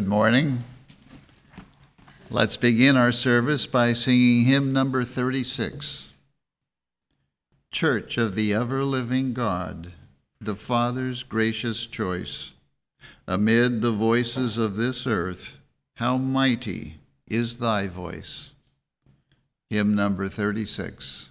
Good morning. Let's begin our service by singing hymn number 36 Church of the Ever Living God, the Father's gracious choice. Amid the voices of this earth, how mighty is thy voice. Hymn number 36.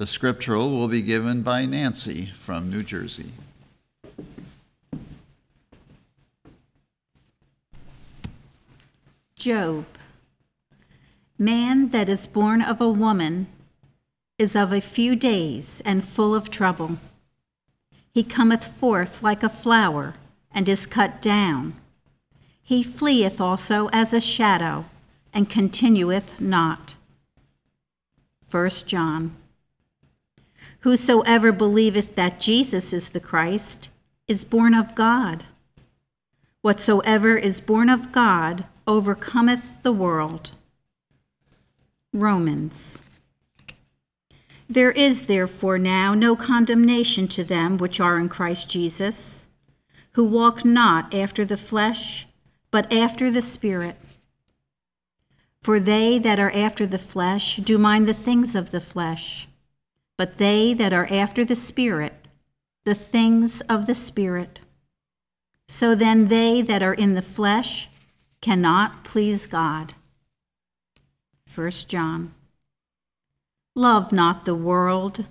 The scriptural will be given by Nancy from New Jersey. Job. Man that is born of a woman is of a few days and full of trouble. He cometh forth like a flower and is cut down. He fleeth also as a shadow and continueth not. 1 John. Whosoever believeth that Jesus is the Christ is born of God. Whatsoever is born of God overcometh the world. Romans. There is therefore now no condemnation to them which are in Christ Jesus, who walk not after the flesh, but after the Spirit. For they that are after the flesh do mind the things of the flesh but they that are after the Spirit, the things of the Spirit. So then they that are in the flesh cannot please God. 1 John. Love not the world,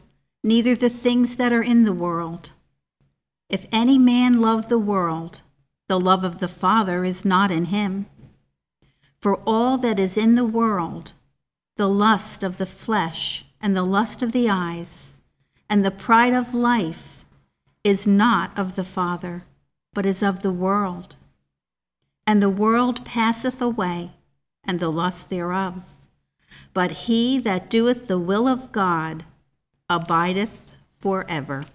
neither the things that are in the world. If any man love the world, the love of the Father is not in him. For all that is in the world, the lust of the flesh, and the lust of the eyes, and the pride of life is not of the Father, but is of the world. And the world passeth away, and the lust thereof. But he that doeth the will of God abideth forever.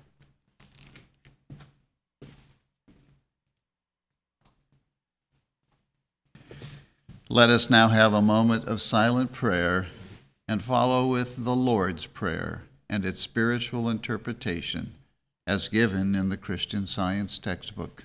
Let us now have a moment of silent prayer and follow with the Lord's Prayer and its spiritual interpretation as given in the Christian Science textbook.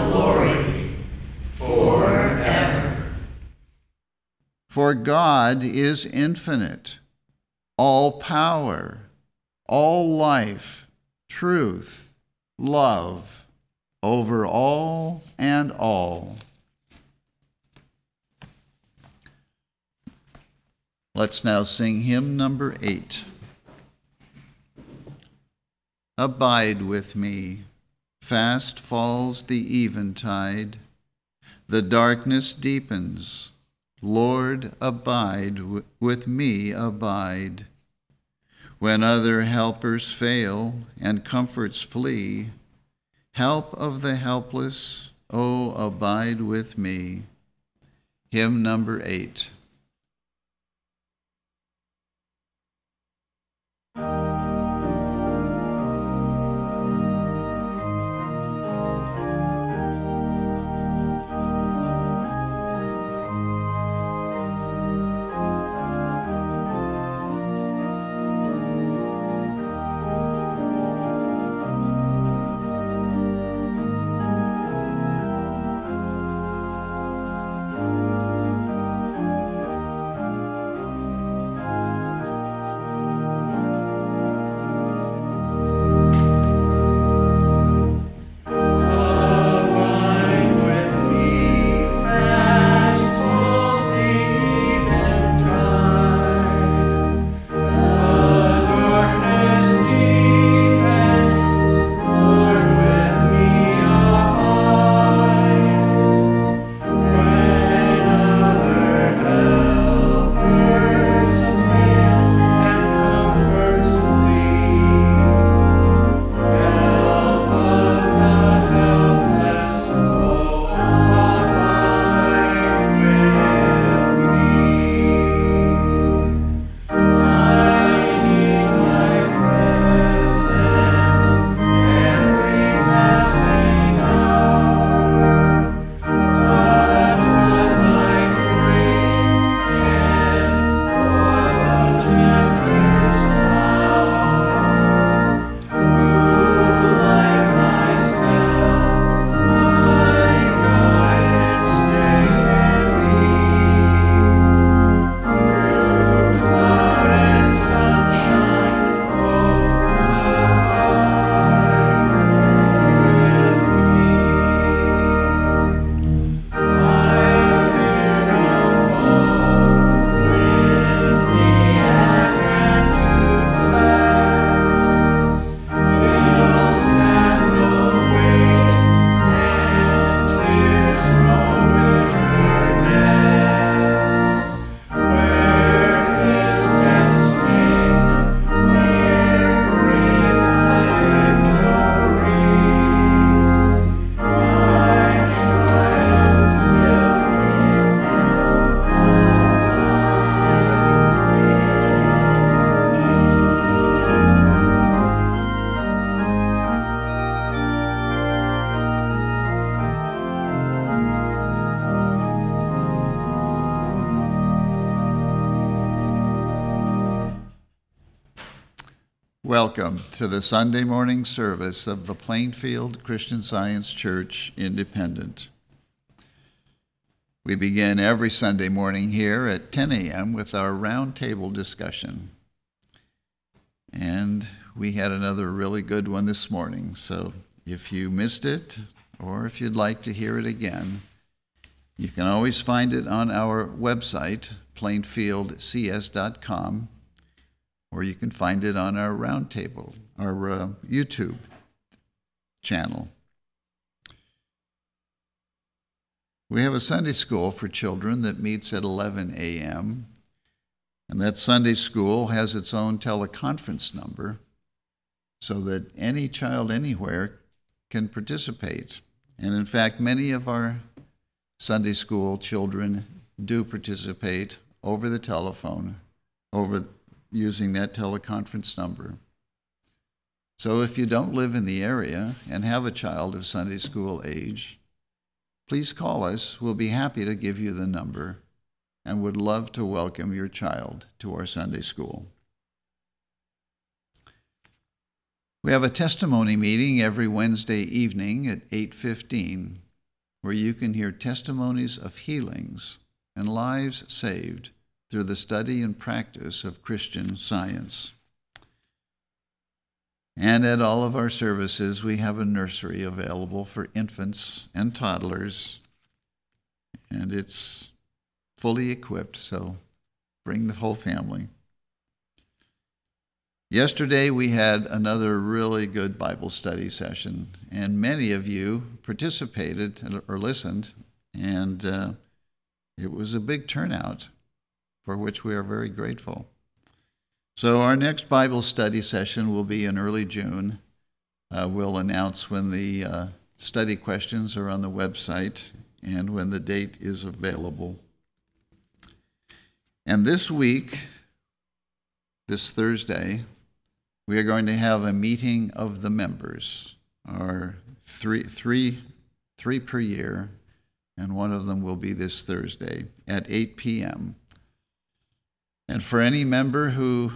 For God is infinite, all power, all life, truth, love, over all and all. Let's now sing hymn number eight. Abide with me. Fast falls the eventide. The darkness deepens. Lord, abide with me, abide. When other helpers fail and comforts flee, help of the helpless, oh, abide with me. Hymn number eight. To the Sunday morning service of the Plainfield Christian Science Church Independent. We begin every Sunday morning here at 10 a.m. with our roundtable discussion. And we had another really good one this morning, so if you missed it or if you'd like to hear it again, you can always find it on our website, plainfieldcs.com, or you can find it on our roundtable, our uh, YouTube channel. We have a Sunday school for children that meets at 11 a.m. And that Sunday school has its own teleconference number so that any child anywhere can participate. And in fact, many of our Sunday school children do participate over the telephone, over using that teleconference number. So if you don't live in the area and have a child of Sunday school age, please call us. We'll be happy to give you the number and would love to welcome your child to our Sunday school. We have a testimony meeting every Wednesday evening at 8:15 where you can hear testimonies of healings and lives saved through the study and practice of Christian science. And at all of our services, we have a nursery available for infants and toddlers, and it's fully equipped, so bring the whole family. Yesterday, we had another really good Bible study session, and many of you participated or listened, and uh, it was a big turnout for which we are very grateful. So, our next Bible study session will be in early June. Uh, we'll announce when the uh, study questions are on the website and when the date is available. And this week, this Thursday, we are going to have a meeting of the members, our three, three, three per year, and one of them will be this Thursday at 8 p.m. And for any member who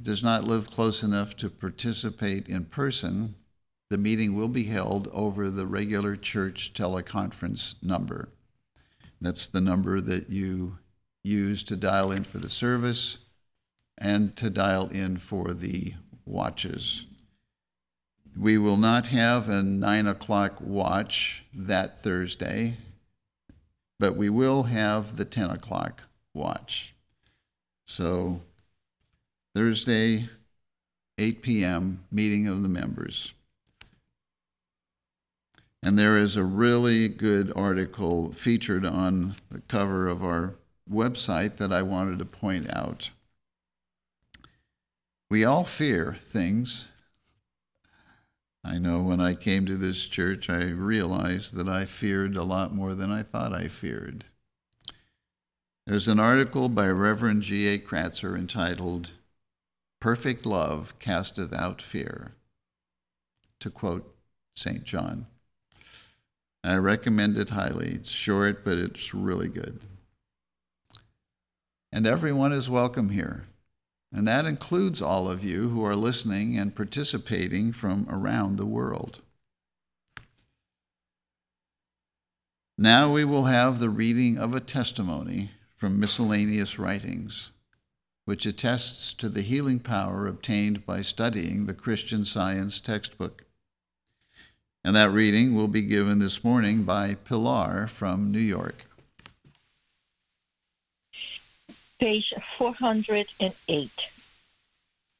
does not live close enough to participate in person, the meeting will be held over the regular church teleconference number. That's the number that you use to dial in for the service and to dial in for the watches. We will not have a nine o'clock watch that Thursday, but we will have the 10 o'clock watch. So, Thursday, 8 p.m., meeting of the members. And there is a really good article featured on the cover of our website that I wanted to point out. We all fear things. I know when I came to this church, I realized that I feared a lot more than I thought I feared. There's an article by Reverend G.A. Kratzer entitled, Perfect Love Casteth Out Fear, to quote St. John. I recommend it highly. It's short, but it's really good. And everyone is welcome here. And that includes all of you who are listening and participating from around the world. Now we will have the reading of a testimony from miscellaneous writings, which attests to the healing power obtained by studying the Christian Science textbook. And that reading will be given this morning by Pilar from New York. Page 408.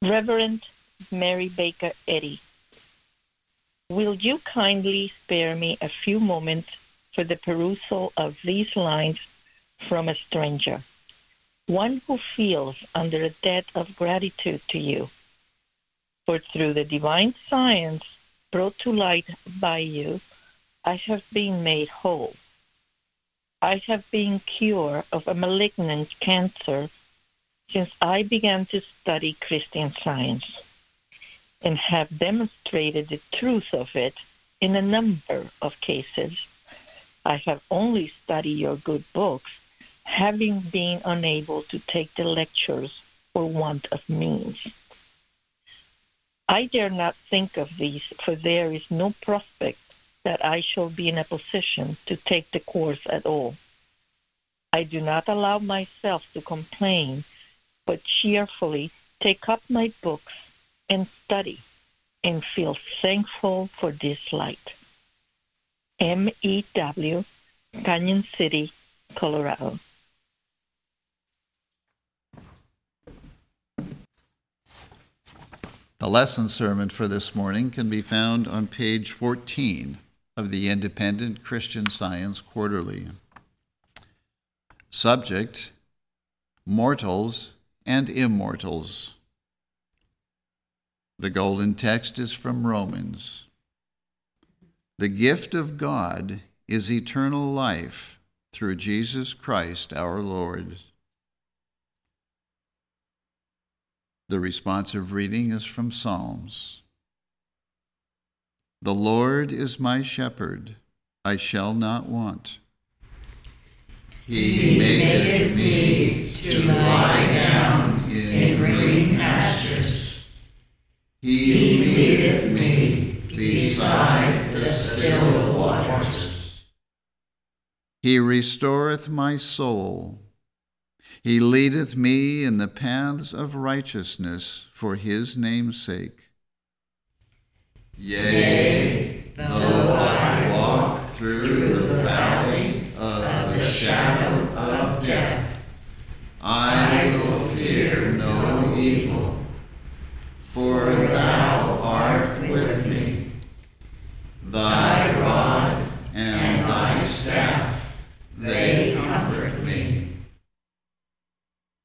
Reverend Mary Baker Eddy. Will you kindly spare me a few moments for the perusal of these lines from a stranger, one who feels under a debt of gratitude to you. For through the divine science brought to light by you, I have been made whole. I have been cured of a malignant cancer since I began to study Christian science and have demonstrated the truth of it in a number of cases. I have only studied your good books having been unable to take the lectures for want of means. I dare not think of these, for there is no prospect that I shall be in a position to take the course at all. I do not allow myself to complain, but cheerfully take up my books and study and feel thankful for this light. M.E.W., Cañon City, Colorado. The lesson sermon for this morning can be found on page 14 of the Independent Christian Science Quarterly. Subject Mortals and Immortals. The golden text is from Romans. The gift of God is eternal life through Jesus Christ our Lord. The responsive reading is from Psalms. The Lord is my shepherd, I shall not want. He maketh me to lie down in green pastures. He leadeth me beside the still waters. He restoreth my soul. He leadeth me in the paths of righteousness for his name's sake. Yea, though I walk through the valley of the shadow of death, I will fear no evil, for thou art with me. Thy rod and thy staff, they comfort me.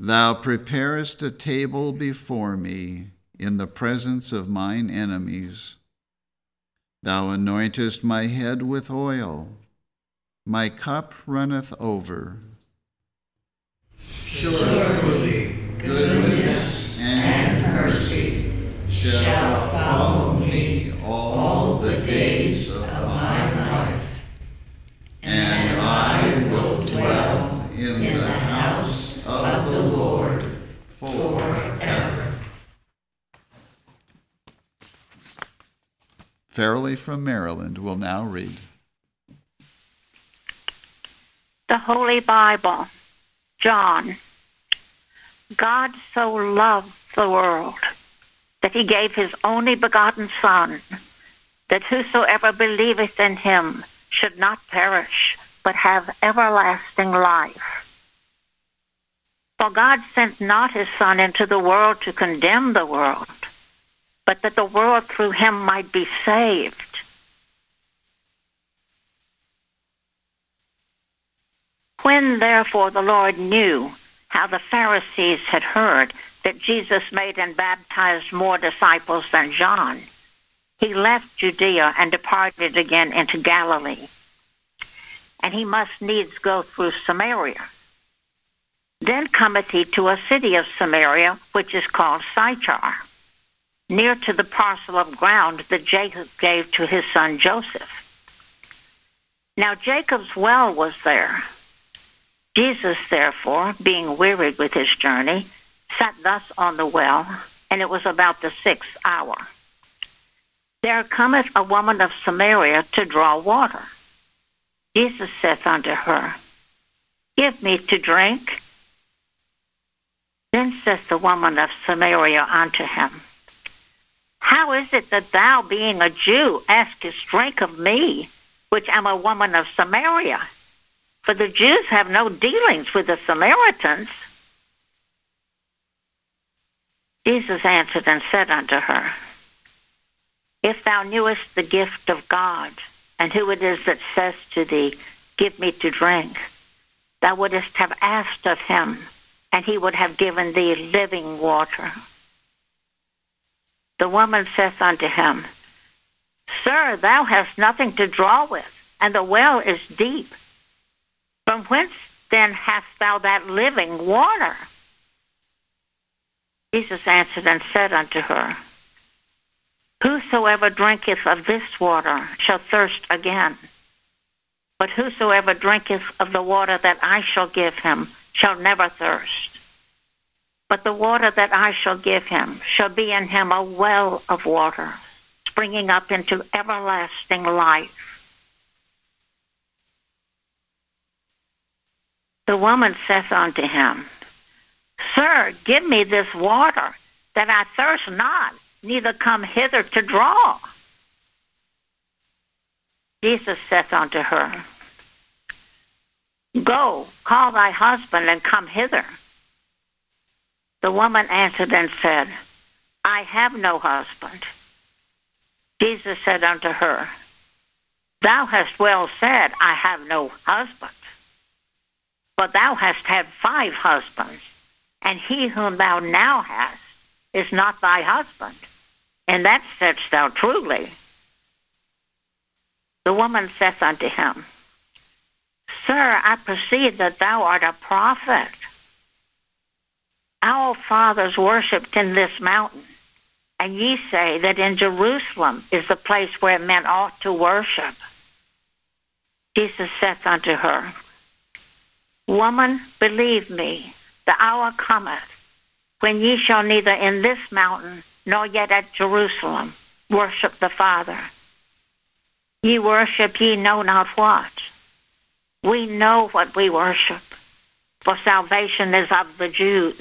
Thou preparest a table before me in the presence of mine enemies. Thou anointest my head with oil, my cup runneth over. Surely goodness and mercy shall follow me all the days of my life, and I will dwell in the house of the Lord forever. Fairley from Maryland will now read. The Holy Bible, John. God so loved the world that he gave his only begotten Son, that whosoever believeth in him should not perish, but have everlasting life. For God sent not his Son into the world to condemn the world, but that the world through him might be saved. When therefore the Lord knew how the Pharisees had heard that Jesus made and baptized more disciples than John, he left Judea and departed again into Galilee. And he must needs go through Samaria. Then cometh he to a city of Samaria, which is called Sychar, near to the parcel of ground that Jacob gave to his son Joseph. Now Jacob's well was there. Jesus, therefore, being wearied with his journey, sat thus on the well, and it was about the sixth hour. There cometh a woman of Samaria to draw water. Jesus saith unto her, Give me to drink. Then saith the woman of Samaria unto him, How is it that thou, being a Jew, askest drink of me, which am a woman of Samaria? For the Jews have no dealings with the Samaritans. Jesus answered and said unto her, If thou knewest the gift of God, and who it is that says to thee, Give me to drink, thou wouldst have asked of him, and he would have given thee living water. The woman saith unto him, Sir, thou hast nothing to draw with, and the well is deep. From whence then hast thou that living water? Jesus answered and said unto her, Whosoever drinketh of this water shall thirst again. But whosoever drinketh of the water that I shall give him shall never thirst. But the water that I shall give him shall be in him a well of water, springing up into everlasting life. The woman saith unto him, Sir, give me this water, that I thirst not, neither come hither to draw. Jesus saith unto her, Go, call thy husband, and come hither. The woman answered and said, I have no husband. Jesus said unto her, Thou hast well said, I have no husband. But thou hast had five husbands, and he whom thou now hast is not thy husband. And that saidst thou truly. The woman saith unto him, Sir, I perceive that thou art a prophet. Our fathers worshipped in this mountain, and ye say that in Jerusalem is the place where men ought to worship. Jesus saith unto her, Woman, believe me, the hour cometh when ye shall neither in this mountain nor yet at Jerusalem worship the Father. Ye worship ye know not what. We know what we worship, for salvation is of the Jews.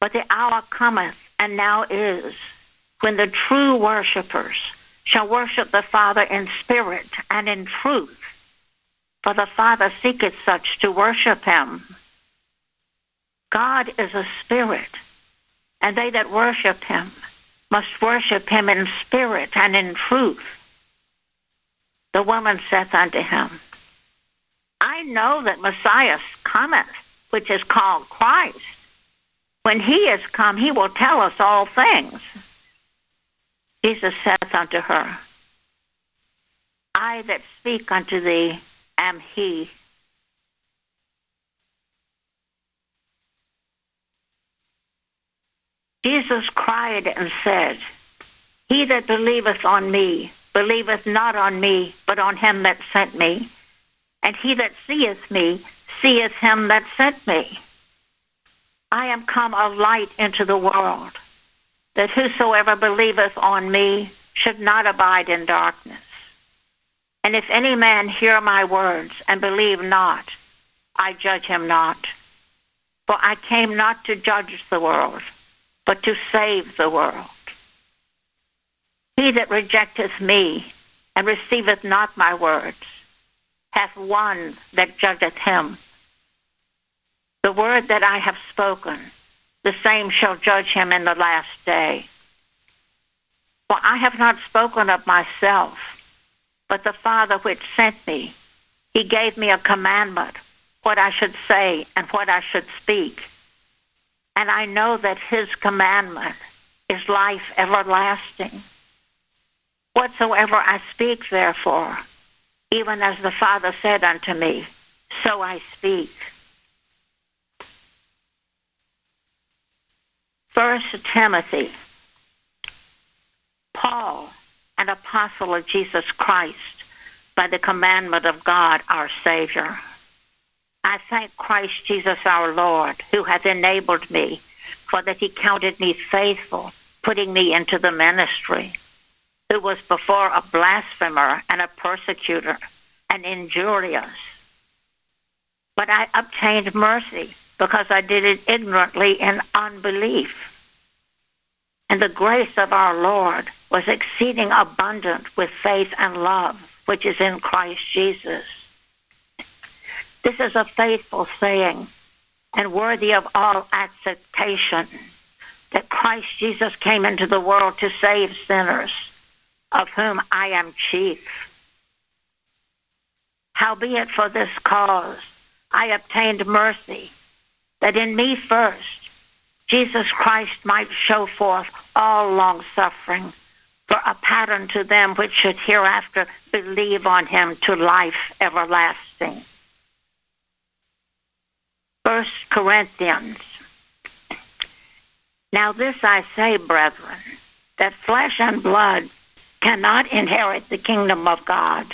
But the hour cometh, and now is, when the true worshippers shall worship the Father in spirit and in truth, for the Father seeketh such to worship him. God is a spirit, and they that worship him must worship him in spirit and in truth. The woman saith unto him, I know that Messiah cometh, which is called Christ. When he is come, he will tell us all things. Jesus saith unto her, I that speak unto thee am he. Jesus cried and said, He that believeth on me, believeth not on me, but on him that sent me. And he that seeth me, seeth him that sent me. I am come a light into the world, that whosoever believeth on me should not abide in darkness. And if any man hear my words and believe not, I judge him not. For I came not to judge the world, but to save the world. He that rejecteth me and receiveth not my words hath one that judgeth him. The word that I have spoken, the same shall judge him in the last day. For I have not spoken of myself, but the Father which sent me, he gave me a commandment, what I should say and what I should speak. And I know that his commandment is life everlasting. Whatsoever I speak, therefore, even as the Father said unto me, so I speak. First Timothy, Paul, an apostle of Jesus Christ, by the commandment of God our Savior. I thank Christ Jesus our Lord, who hath enabled me, for that he counted me faithful, putting me into the ministry, who was before a blasphemer and a persecutor, and injurious. But I obtained mercy because I did it ignorantly in unbelief. And the grace of our Lord was exceeding abundant with faith and love, which is in Christ Jesus. This is a faithful saying and worthy of all acceptation that Christ Jesus came into the world to save sinners, of whom I am chief. Howbeit for this cause I obtained mercy, that in me first Jesus Christ might show forth all long suffering for a pattern to them which should hereafter believe on him to life everlasting. First Corinthians. Now this I say, brethren, that flesh and blood cannot inherit the kingdom of God,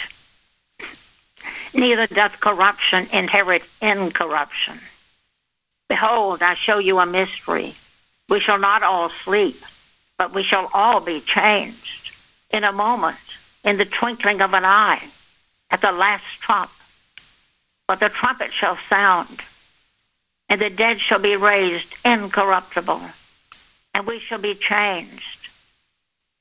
neither doth corruption inherit incorruption. Behold, I show you a mystery. We shall not all sleep, but we shall all be changed in a moment, in the twinkling of an eye, at the last trump. For the trumpet shall sound, and the dead shall be raised incorruptible, and we shall be changed.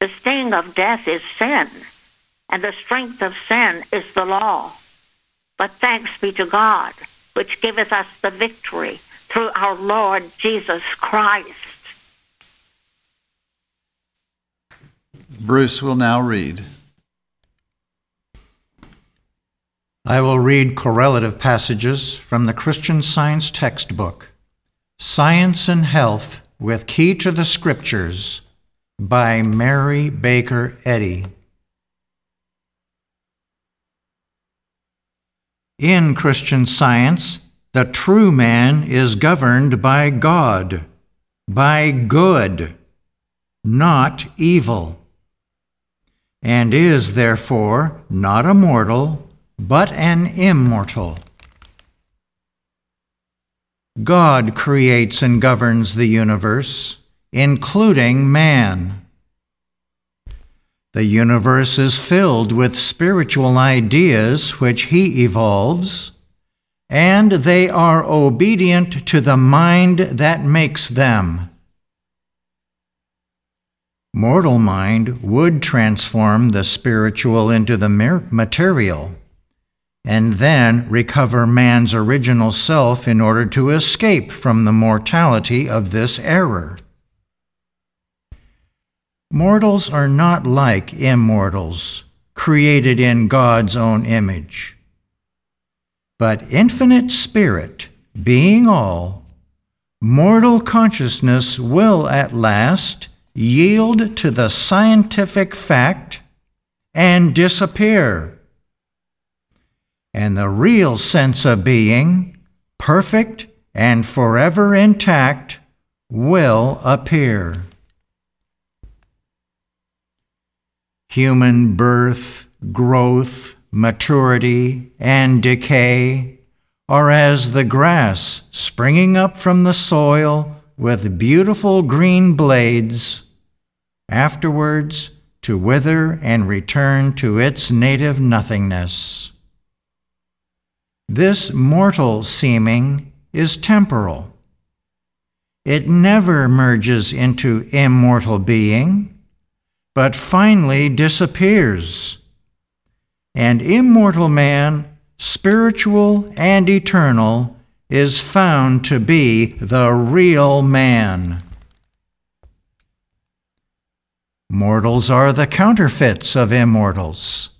The sting of death is sin, and the strength of sin is the law. But thanks be to God, which giveth us the victory through our Lord Jesus Christ. Bruce will now read. I will read correlative passages from the Christian Science textbook, Science and Health with Key to the Scriptures by Mary Baker Eddy. In Christian Science, the true man is governed by God, by good, not evil, and is therefore not a mortal, but an immortal. God creates and governs the universe, including man. The universe is filled with spiritual ideas which he evolves, and they are obedient to the mind that makes them. Mortal mind would transform the spiritual into the material and then recover man's original self in order to escape from the mortality of this error. Mortals are not like immortals, created in God's own image. But infinite spirit, being all, mortal consciousness will at last yield to the scientific fact and disappear and the real sense of being, perfect and forever intact, will appear. Human birth, growth, maturity, and decay are as the grass springing up from the soil with beautiful green blades, afterwards to wither and return to its native nothingness. This mortal seeming is temporal. It never merges into immortal being, but finally disappears. And immortal man, spiritual and eternal, is found to be the real man. Mortals are the counterfeits of immortals.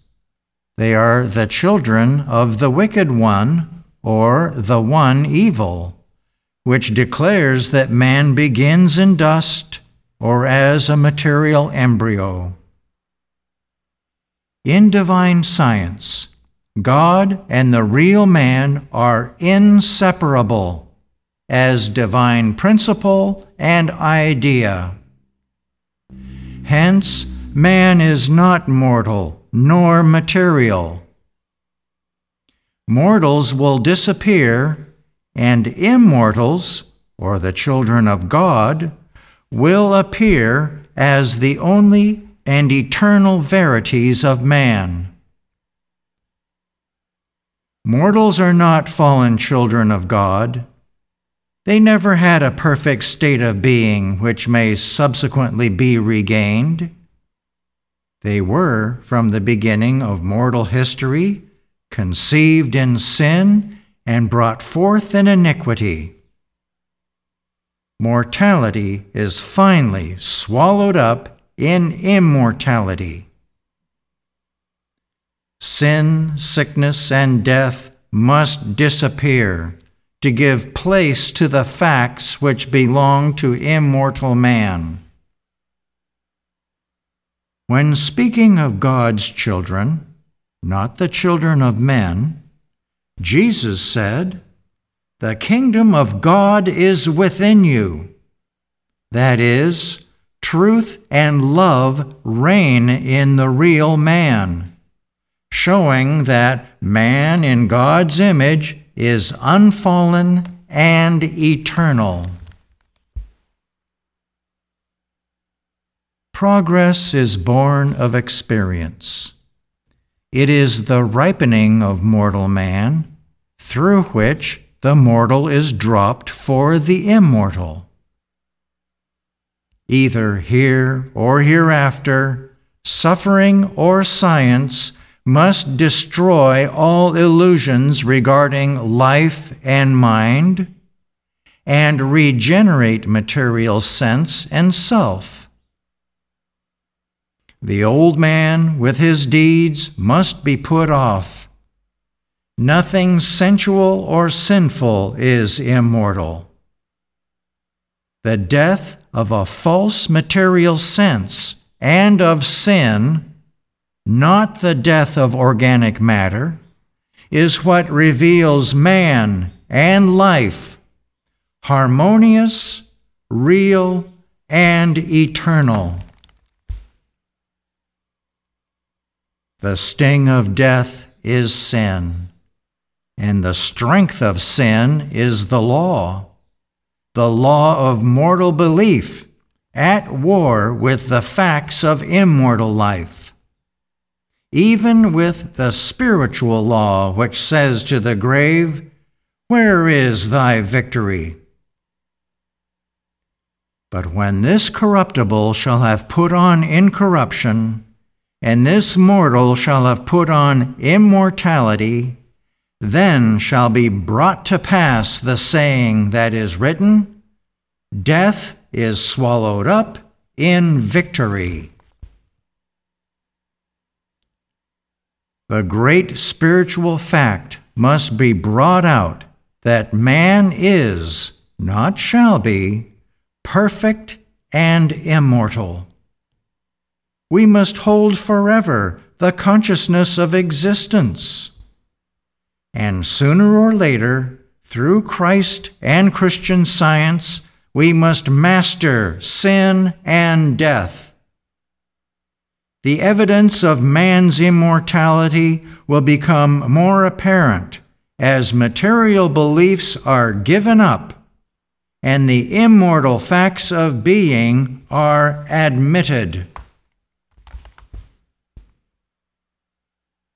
They are the children of the wicked one, or the one evil, which declares that man begins in dust or as a material embryo. In divine science, God and the real man are inseparable as divine principle and idea. Hence, man is not mortal nor material. Mortals will disappear, and immortals, or the children of God, will appear as the only and eternal verities of man. Mortals are not fallen children of God. They never had a perfect state of being which may subsequently be regained. They were, from the beginning of mortal history, conceived in sin and brought forth in iniquity. Mortality is finally swallowed up in immortality. Sin, sickness, and death must disappear to give place to the facts which belong to immortal man. When speaking of God's children, not the children of men, Jesus said, The kingdom of God is within you. That is, truth and love reign in the real man, showing that man in God's image is unfallen and eternal. Progress is born of experience. It is the ripening of mortal man, through which the mortal is dropped for the immortal. Either here or hereafter, suffering or science must destroy all illusions regarding life and mind, and regenerate material sense and self. The old man with his deeds must be put off. Nothing sensual or sinful is immortal. The death of a false material sense and of sin, not the death of organic matter, is what reveals man and life, harmonious, real, and eternal. The sting of death is sin, and the strength of sin is the law, the law of mortal belief at war with the facts of immortal life. Even with the spiritual law, which says to the grave, Where is thy victory? But when this corruptible shall have put on incorruption, and this mortal shall have put on immortality, then shall be brought to pass the saying that is written Death is swallowed up in victory. The great spiritual fact must be brought out that man is, not shall be, perfect and immortal we must hold forever the consciousness of existence. And sooner or later, through Christ and Christian science, we must master sin and death. The evidence of man's immortality will become more apparent as material beliefs are given up and the immortal facts of being are admitted.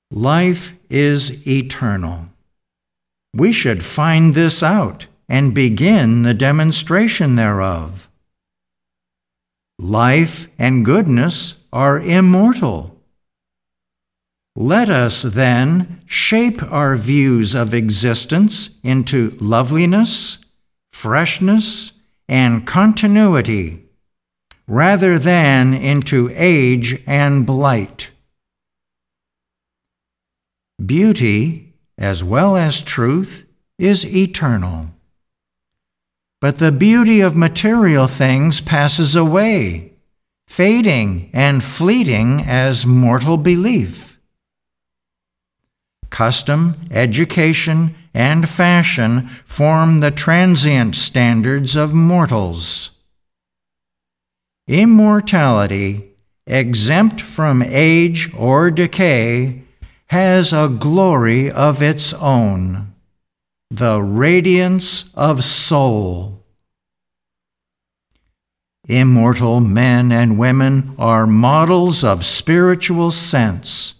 Life is eternal. We should find this out and begin the demonstration thereof. Life and goodness are immortal. Let us then shape our views of existence into loveliness, freshness, and continuity, rather than into age and blight. Beauty, as well as truth, is eternal. But the beauty of material things passes away, fading and fleeting as mortal belief. Custom, education, and fashion form the transient standards of mortals. Immortality, exempt from age or decay, has a glory of its own, the radiance of soul. Immortal men and women are models of spiritual sense,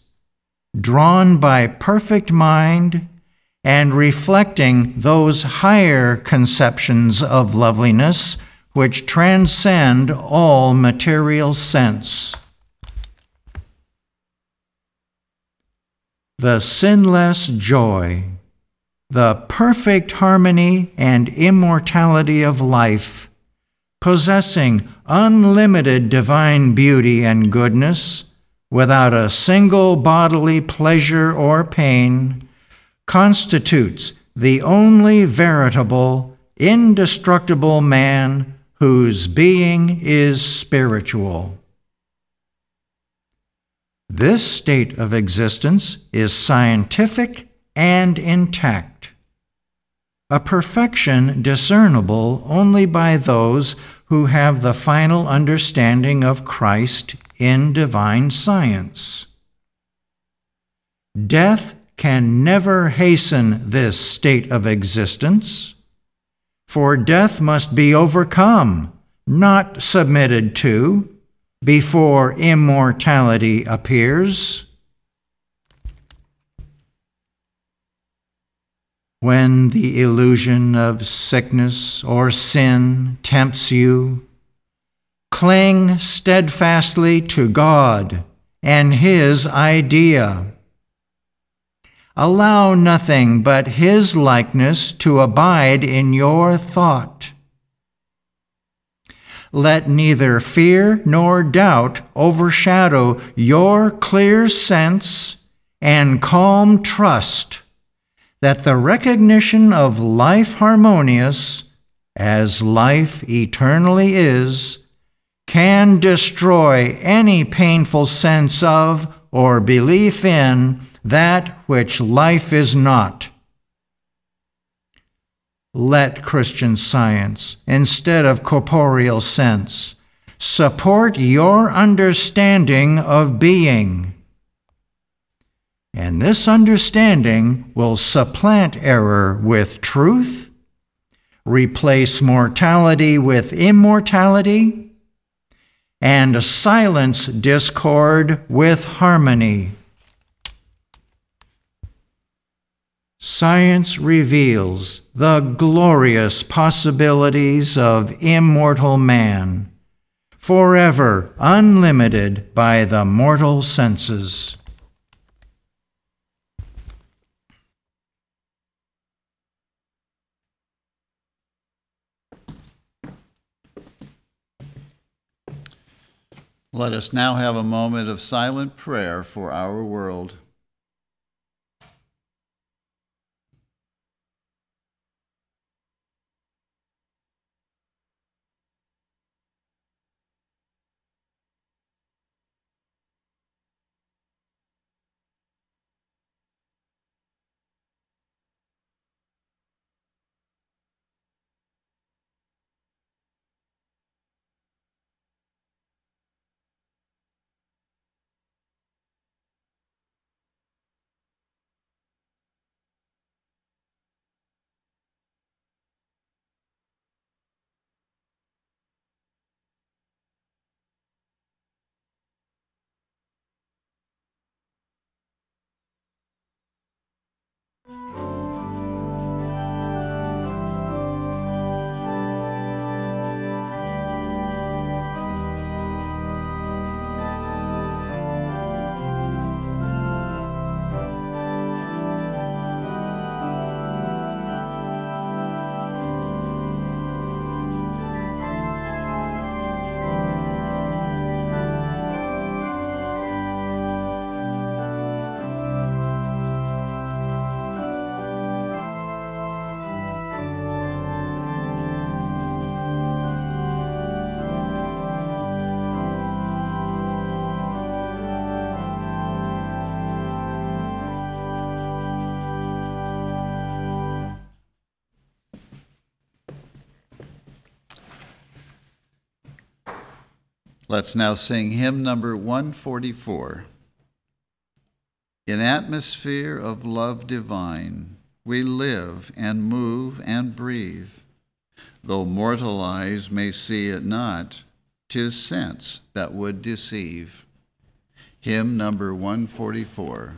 drawn by perfect mind and reflecting those higher conceptions of loveliness which transcend all material sense. The sinless joy, the perfect harmony and immortality of life, possessing unlimited divine beauty and goodness, without a single bodily pleasure or pain, constitutes the only veritable, indestructible man whose being is spiritual. This state of existence is scientific and intact, a perfection discernible only by those who have the final understanding of Christ in divine science. Death can never hasten this state of existence, for death must be overcome, not submitted to before immortality appears. When the illusion of sickness or sin tempts you, cling steadfastly to God and His idea. Allow nothing but His likeness to abide in your thought. Let neither fear nor doubt overshadow your clear sense and calm trust that the recognition of life harmonious, as life eternally is, can destroy any painful sense of or belief in that which life is not. Let Christian science, instead of corporeal sense, support your understanding of being. And this understanding will supplant error with truth, replace mortality with immortality, and silence discord with harmony. Science reveals the glorious possibilities of immortal man, forever unlimited by the mortal senses. Let us now have a moment of silent prayer for our world. Let's now sing hymn number 144. In atmosphere of love divine, we live and move and breathe. Though mortal eyes may see it not, 'tis sense that would deceive. Hymn number 144.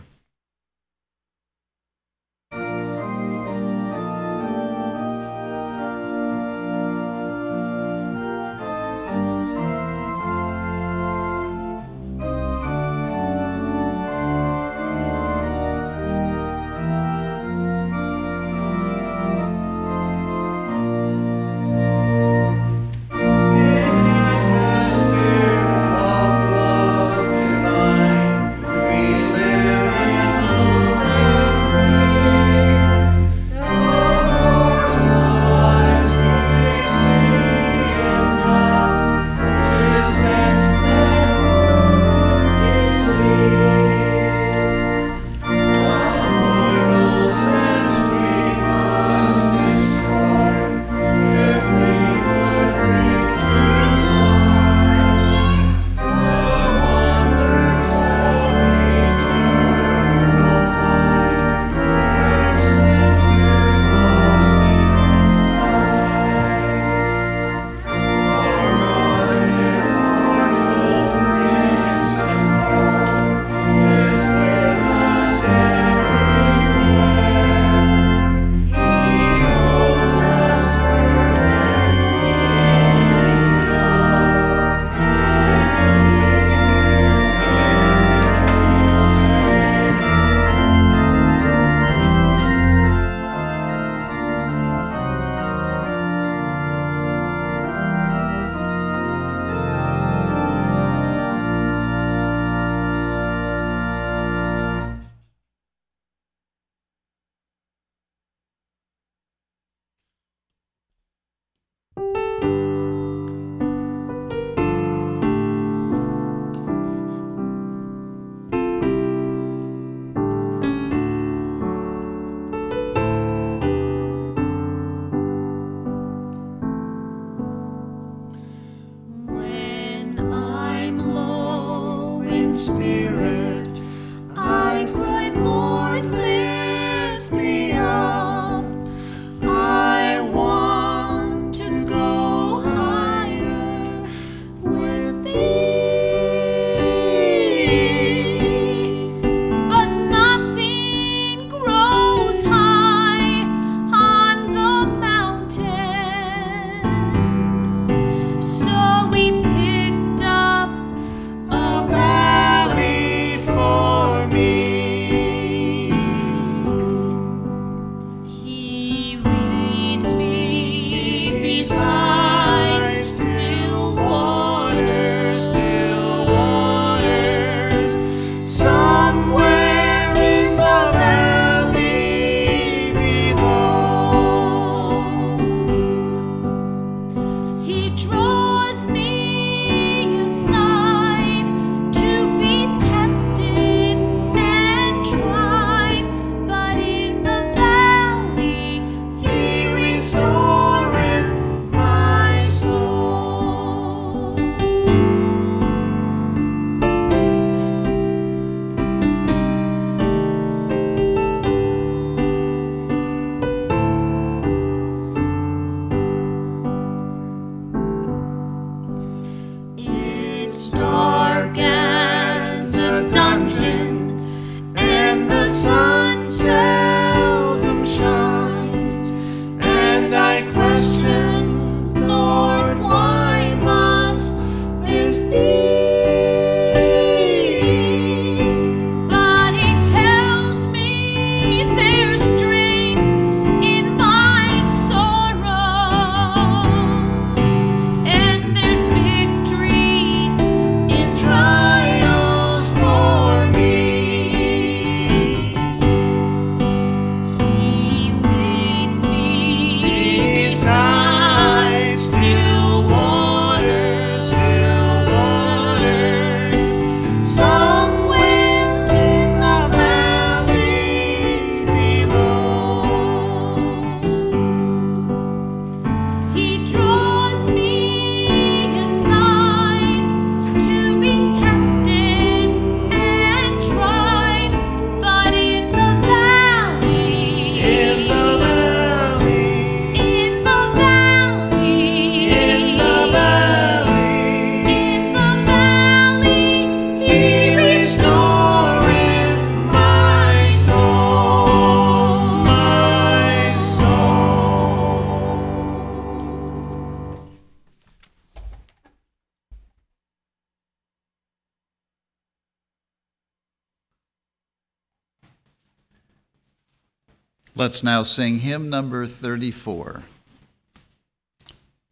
Let's now sing hymn number 34.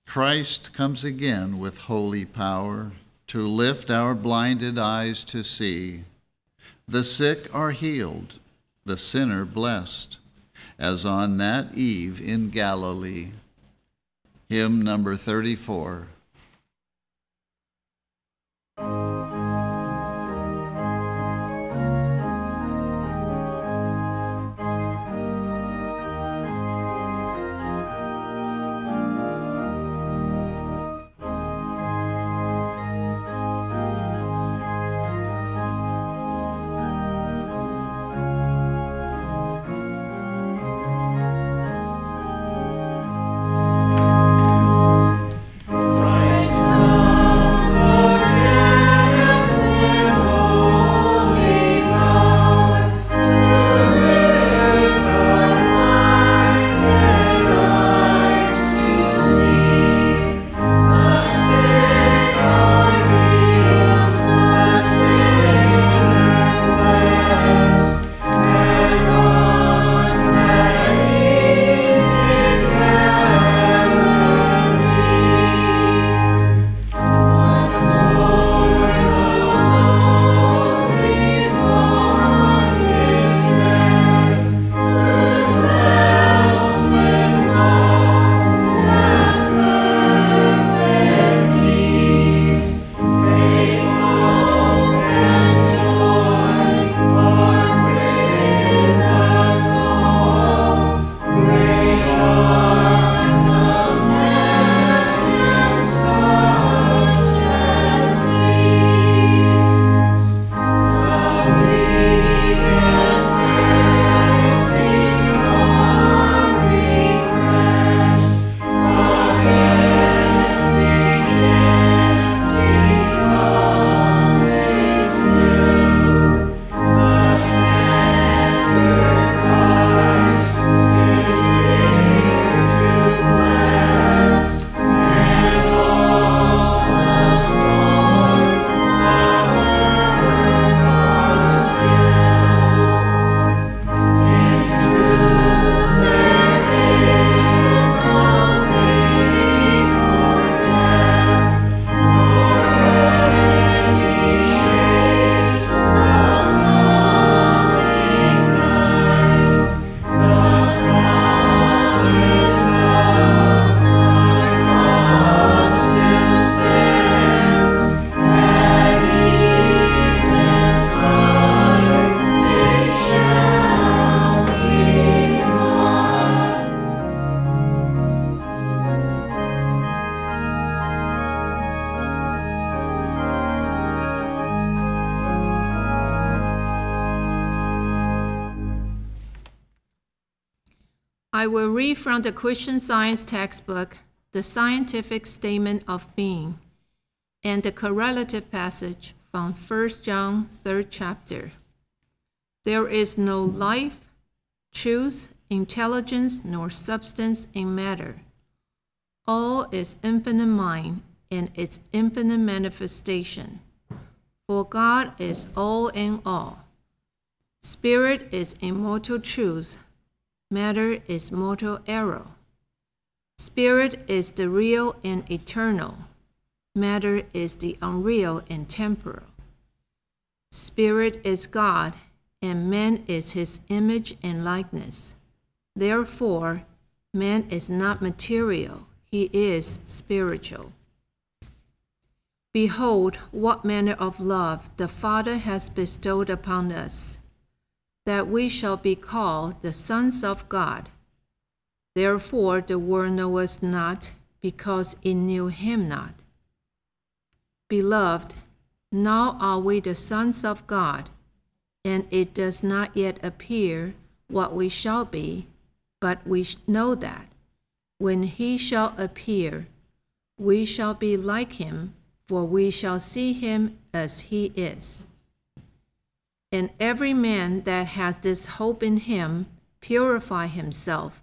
Christ comes again with holy power to lift our blinded eyes to see. The sick are healed, the sinner blessed, as on that eve in Galilee. Hymn number 34. I will read from the Christian Science textbook, The Scientific Statement of Being, and the correlative passage from 1 John 3rd chapter. There is no life, truth, intelligence, nor substance in matter. All is infinite mind and its infinite manifestation. For God is all in all. Spirit is immortal truth Matter is mortal error. Spirit is the real and eternal. Matter is the unreal and temporal. Spirit is God, and man is his image and likeness. Therefore, man is not material, he is spiritual. Behold, what manner of love the Father has bestowed upon us that we shall be called the sons of God. Therefore the world knoweth not, because it knew him not. Beloved, now are we the sons of God, and it does not yet appear what we shall be, but we know that when he shall appear, we shall be like him, for we shall see him as he is. And every man that has this hope in him purify himself,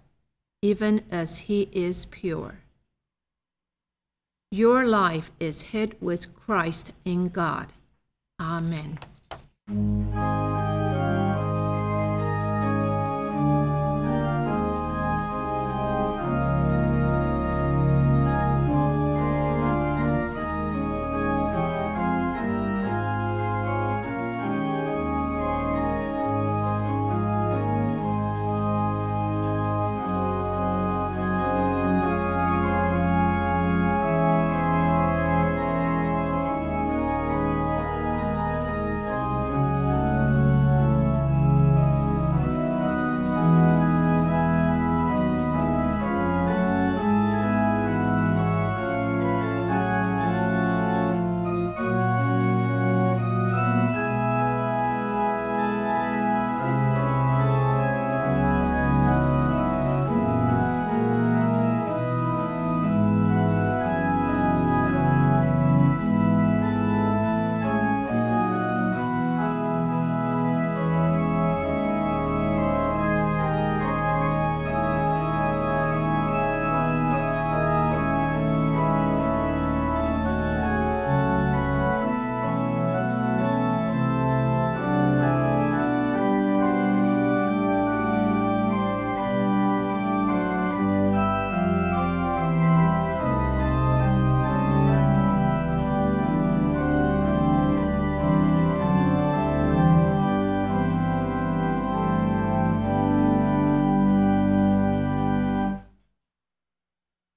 even as he is pure. Your life is hid with Christ in God. Amen.